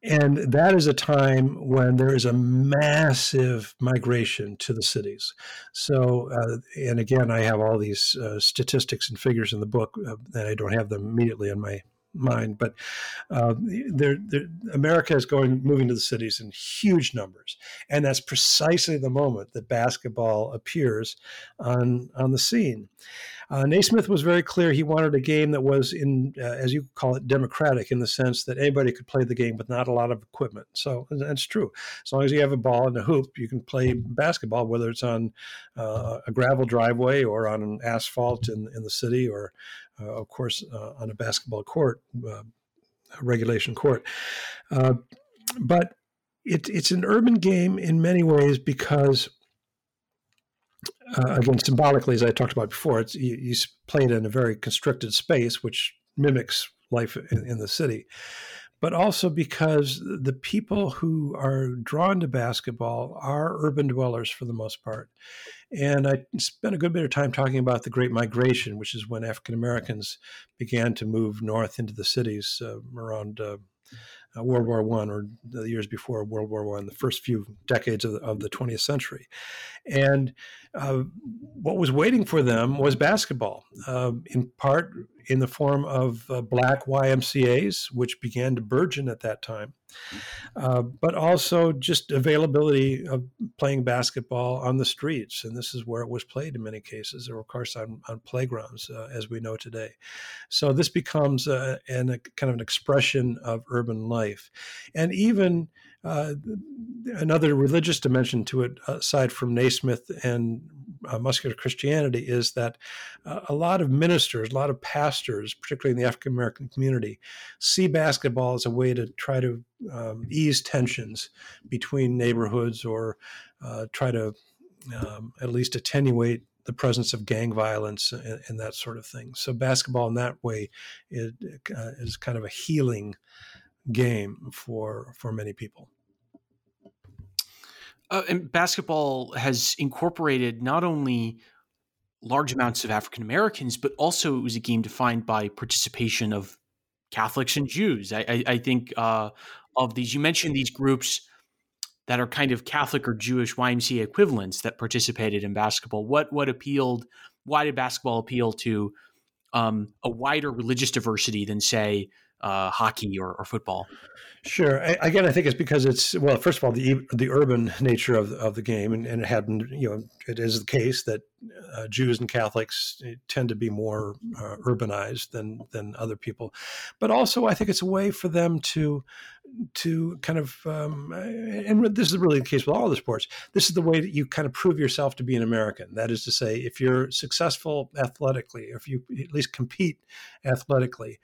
and that is a time when there is a massive migration to the cities. So, uh, and again, I have all these uh, statistics and figures in the book, uh, and I don't have them immediately in my mind, but uh, they're, they're, America is going moving to the cities in huge numbers, and that's precisely the moment that basketball appears on on the scene. Uh, Naismith was very clear he wanted a game that was in, uh, as you call it, democratic in the sense that anybody could play the game with not a lot of equipment. So that's true. As long as you have a ball and a hoop, you can play basketball, whether it's on uh, a gravel driveway or on an asphalt in, in the city or of course, uh, on a basketball court, uh, regulation court. but it, it's an urban game in many ways because uh, again, symbolically, as I talked about before, it's you, you play it in a very constricted space, which mimics life in, in, the city, but also because the people who are drawn to basketball are urban dwellers for the most part. And I spent a good bit of time talking about the Great Migration, which is when African Americans began to move north into the cities uh, around uh, uh, World War One or the years before World War One, the first few decades of the, of the 20th century, and uh, what was waiting for them was basketball, uh, in part in the form of uh, black YMCA's, which began to burgeon at that time, uh, but also just availability of playing basketball on the streets. And this is where it was played in many cases, or of course on, on playgrounds, uh, as we know today. So this becomes a, an, a kind of an expression of urban life. And even uh, another religious dimension to it, aside from Naismith and uh, muscular Christianity, is that uh, a lot of ministers, a lot of pastors, particularly in the African American community, see basketball as a way to try to um, ease tensions between neighborhoods or uh, try to um, at least attenuate the presence of gang violence and, and, that sort of thing. So basketball in that way is, uh, is kind of a healing game for for many people. Uh, and basketball has incorporated not only large amounts of African Americans, but also it was a game defined by participation of Catholics and Jews. I, I, I think uh, of these, you mentioned these groups that are kind of Catholic or Jewish YMCA equivalents that participated in basketball. What what appealed? Why did basketball appeal to um, a wider religious diversity than, say, uh, hockey or, or, football? Sure. I, again, I think it's because it's well. First of all, the the urban nature of of the game, and, and it happened. You know, it is the case that uh, Jews and Catholics eh, tend to be more uh, urbanized than than other people, but also I think it's a way for them to to kind of um, and this is really the case with all the sports. This is the way that you kind of prove yourself to be an American. That is to say, if you're successful athletically, if you at least compete athletically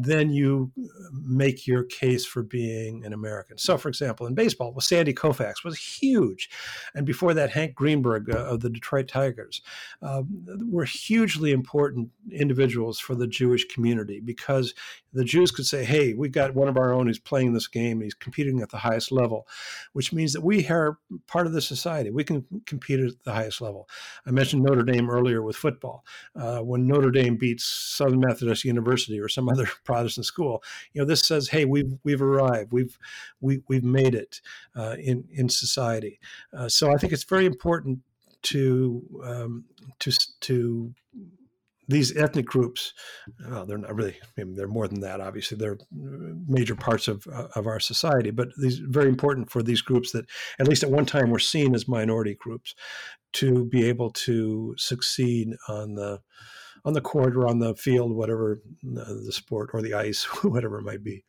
then you make your case for being an American. So, for example, in baseball, well, Sandy Koufax was huge, and before that, Hank Greenberg uh, of the Detroit Tigers um, were hugely important individuals for the Jewish community because the Jews could say, "Hey, we've got one of our own who's playing this game. He's competing at the highest level," which means that we are part of the society. We can compete at the highest level. I mentioned Notre Dame earlier with football. Uh, when Notre Dame beats Southern Methodist University or some (laughs) other Protestant school. You know, this says, "Hey, we've we've arrived. We've we, we've made it uh, in in society." Uh, so I think it's very important to um, to to these ethnic groups, well, they're not really, I mean, they're more than that, obviously. They're uh, major parts of, uh, of our society, but these very important for these groups that, at least at one time, were seen as minority groups to be able to succeed on the on the court or on the field, whatever uh, the sport or the ice, (laughs) whatever it might be.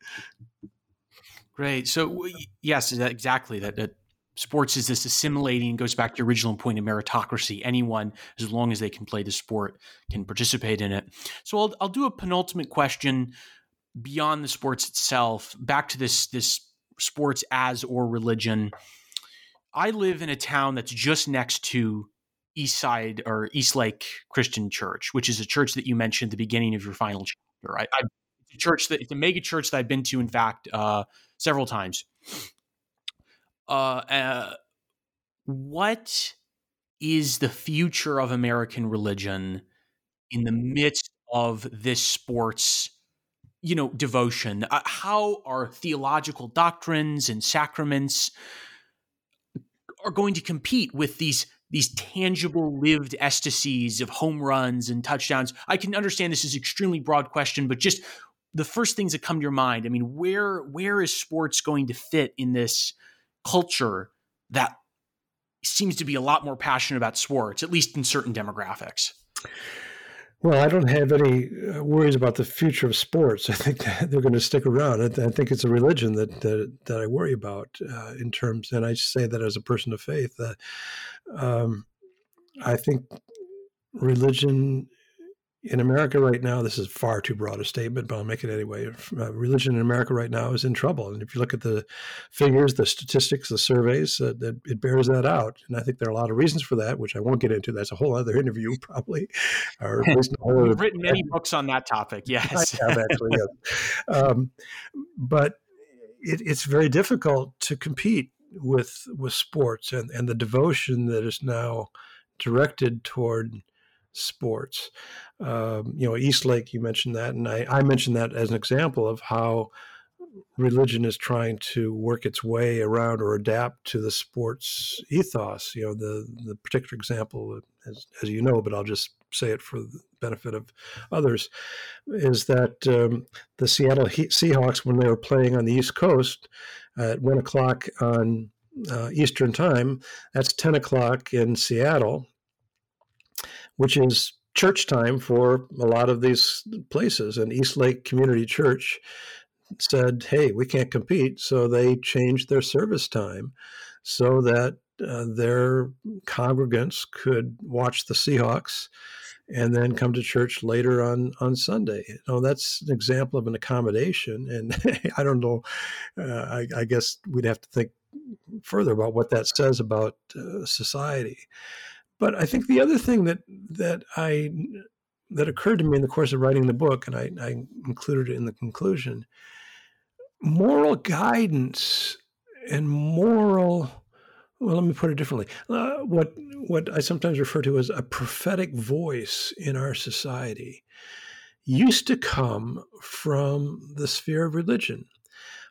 Great. So yes, exactly that, that sports is this assimilating goes back to your original point of meritocracy anyone as long as they can play the sport can participate in it so i'll, I'll do a penultimate question beyond the sports itself back to this this sports as or religion i live in a town that's just next to East Side or East Lake Christian Church, which is a church that you mentioned at the beginning of your final chapter. I, I, church that it's a mega church that I've been to, in fact, uh, several times. Uh, uh, what is the future of American religion in the midst of this sports you know devotion? Uh, how are theological doctrines and sacraments are going to compete with these these tangible lived ecstasies of home runs and touchdowns? I can understand this is extremely broad question but just the first things that come to your mind i mean where where is sports going to fit in this culture that seems to be a lot more passionate about sports at least in certain demographics well, I don't have any uh, worries about the future of sports. (laughs) I think they're going to stick around. I, think it's a religion that that, that I worry about uh, in terms, and I say that as a person of faith. Uh, um, I think religion in America right now, this is far too broad a statement, but I'll make it anyway. Uh, religion in America right now is in trouble, and if you look at the figures, the statistics, the surveys, uh, that it bears that out. And I think there are a lot of reasons for that, which I won't get into. That's a whole other interview, (laughs) probably. Or whole You've written many (laughs) books on that topic. Yes, I have actually. Yes. (laughs) Um, but it, it's very difficult to compete with with sports and and the devotion that is now directed toward sports. Um, you know, Eastlake, you mentioned that, and I, I mentioned that as an example of how religion is trying to work its way around or adapt to the sports ethos. You know, the the particular example, as, as you know, but I'll just say it for the benefit of others, is that um, the Seattle Seahawks, when they were playing on the East Coast at one o'clock on uh, Eastern Time, that's ten o'clock in Seattle, which is church time for a lot of these places. And East Lake Community Church said, hey, we can't compete. So they changed their service time so that uh, their congregants could watch the Seahawks and then come to church later on on Sunday. You know, that's an example of an accommodation. And (laughs) I don't know, uh, I, I, guess we'd have to think further about what that says about uh, society. But I think the other thing that that I that occurred to me in the course of writing the book, and I, I included it in the conclusion, moral guidance and moral well let me put it differently. Uh, what what i sometimes refer to as a prophetic voice in our society used to come from the sphere of religion.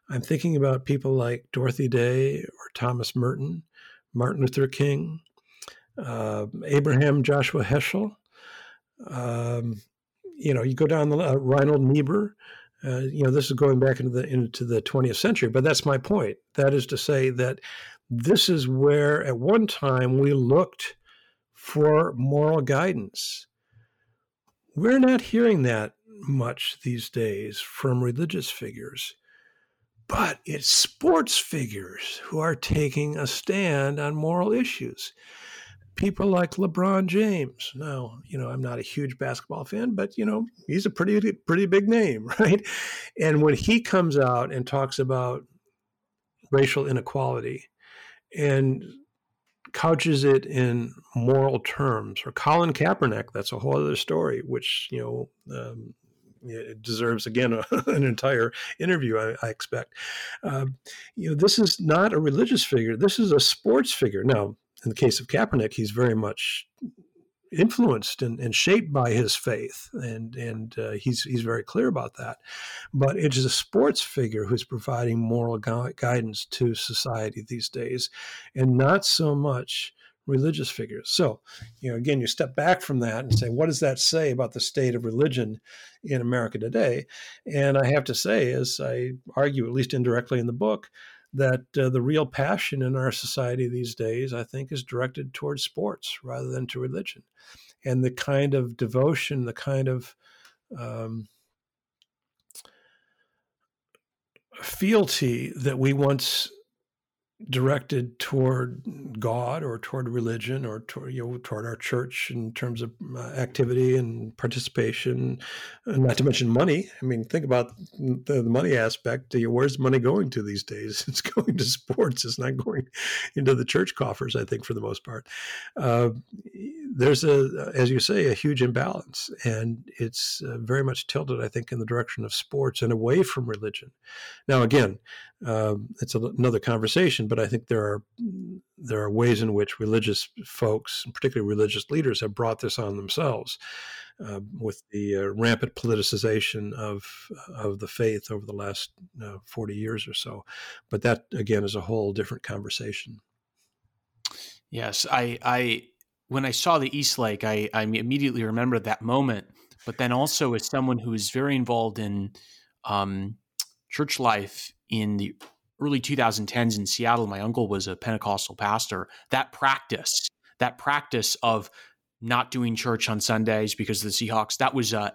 I'm thinking about people like dorothy day or thomas merton martin luther king uh, Abraham Joshua Heschel. Um, you know, you go down the uh, Reinhold Niebuhr. Uh, you know, this is going back into the into the 20th century, but that's my point. That is to say that this is where at one time we looked for moral guidance. We're not hearing that much these days from religious figures, but it's sports figures who are taking a stand on moral issues people like LeBron James. Now, you know, I'm not a huge basketball fan, but you know, he's a pretty pretty big name, (laughs) right? And when he comes out and talks about racial inequality and couches it in moral terms, or Colin Kaepernick, that's a whole other story, which you know. Um, it deserves again a, (laughs) an entire interview. I, I expect. Uh, you know, this is not a religious figure. This is a sports figure. Now, in the case of Kaepernick, he's very much influenced and, and shaped by his faith, and and uh, he's he's very clear about that. But it is a sports figure who's providing moral gu- guidance to society these days, and not so much religious figures. So, you know, again, you step back from that and say, what does that say about the state of religion in America today? And I have to say, as I argue, at least indirectly in the book, that uh, the real passion in our society these days, I think, is directed towards sports rather than to religion. And the kind of devotion, the kind of um, fealty that we once directed toward God or toward religion or toward, you know, toward our church in terms of uh, activity and participation, not to mention money. I mean, think about the, the money aspect. Where's money going to these days? (laughs) It's going to sports. It's not going into the church coffers, I think, for the most part. Uh, there's a, as you say, a huge imbalance, and it's uh, very much tilted, I think, in the direction of sports and away from religion. Now, again, um, it's a, another conversation, but I think there are there are ways in which religious folks, particularly religious leaders, have brought this on themselves uh, with the uh, rampant politicization of of the faith over the last uh, 40 years or so. But that again is a whole different conversation. Yes, I, I when I saw the East Lake, I, I immediately remembered that moment. But then also as someone who is very involved in um, church life in the early 2010s in Seattle, my uncle was a Pentecostal pastor. That practice, that practice of not doing church on Sundays because of the Seahawks, that was uh,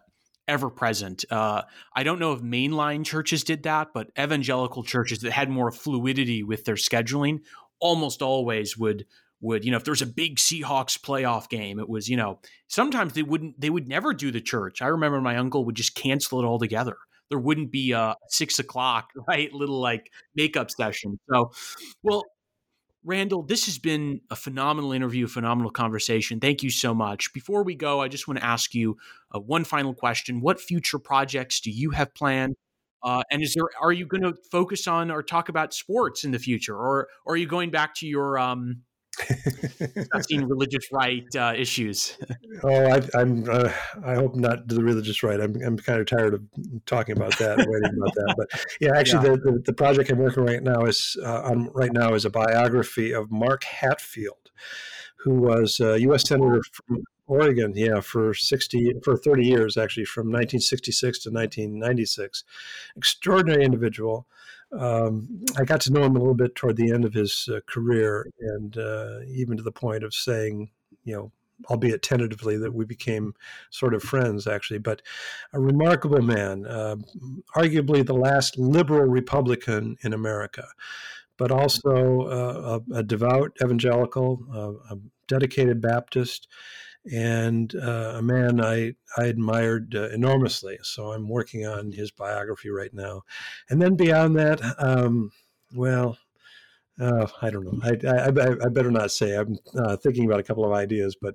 ever present. Uh, I don't know if mainline churches did that, but evangelical churches that had more fluidity with their scheduling almost always would would you know if there's a big Seahawks playoff game, it was you know sometimes they wouldn't they would never do the church. I remember my uncle would just cancel it altogether. There wouldn't be a six o'clock (laughs) right little like makeup session. So, well, Randall, this has been a phenomenal interview, a phenomenal conversation. Thank you so much. Before we go, I just want to ask you uh, one final question. What future projects do you have planned? Uh, and is there are you going to focus on or talk about sports in the future, or, or are you going back to your um, discussing religious right uh, issues. oh, I, am uh, I hope not the religious right. I'm, I'm kind of tired of talking about that, writing about that. But yeah, actually, yeah. The, the, the project I'm working right now is uh, on right now is a biography of Mark Hatfield, who was a U.S. senator from Oregon. Yeah, for 60 for 30 years actually, from 1966 to 1996. Extraordinary individual um, I got to know him a little bit toward the end of his uh, career, and uh, even to the point of saying, you know, albeit tentatively, that we became sort of friends, actually. But a remarkable man, uh, arguably the last liberal Republican in America, but also uh, a, a, devout evangelical, a dedicated Baptist and uh, a man I, I admired uh, enormously. So I'm working on his biography right now. And then beyond that, um, well, uh, I don't know. I, I, I, better not say. I'm uh, thinking about a couple of ideas, but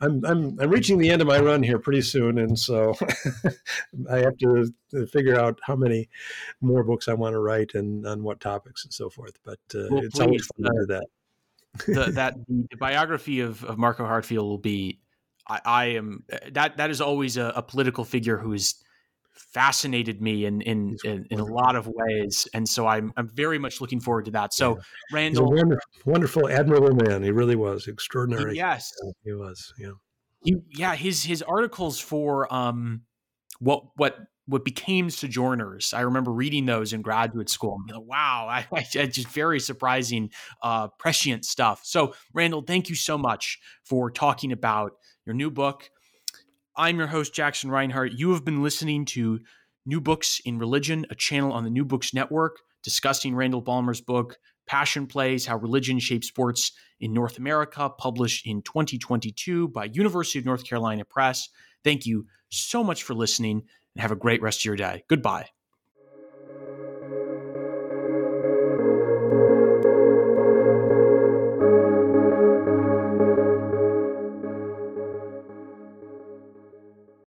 I'm, I'm, I'm reaching the end of my run here pretty soon, and so (laughs) I have to figure out how many more books I want to write and on what topics and so forth. But uh, well, it's please, always fun to do that. the, (laughs) that the biography of, of Marco Hatfield will be I, I am that that is always a, a political figure who has fascinated me in in, in, in a lot of ways, and so I'm I'm very much looking forward to that. So, yeah. Randall, wonderful, wonderful, admirable man. He really was extraordinary. Yes, he was. Yeah, he, yeah. His his articles for um what what what became sojourners. I remember reading those in graduate school. And like, wow, I, I, just very surprising, uh, prescient stuff. So, Randall, thank you so much for talking about your new book. I'm your host, Jackson Reinhardt. You have been listening to New Books in Religion, a channel on the New Books Network discussing Randall Balmer's book, Passion Plays How Religion Shapes Sports in North America, published in 2022 by University of North Carolina Press. Thank you so much for listening and have a great rest of your day. Goodbye.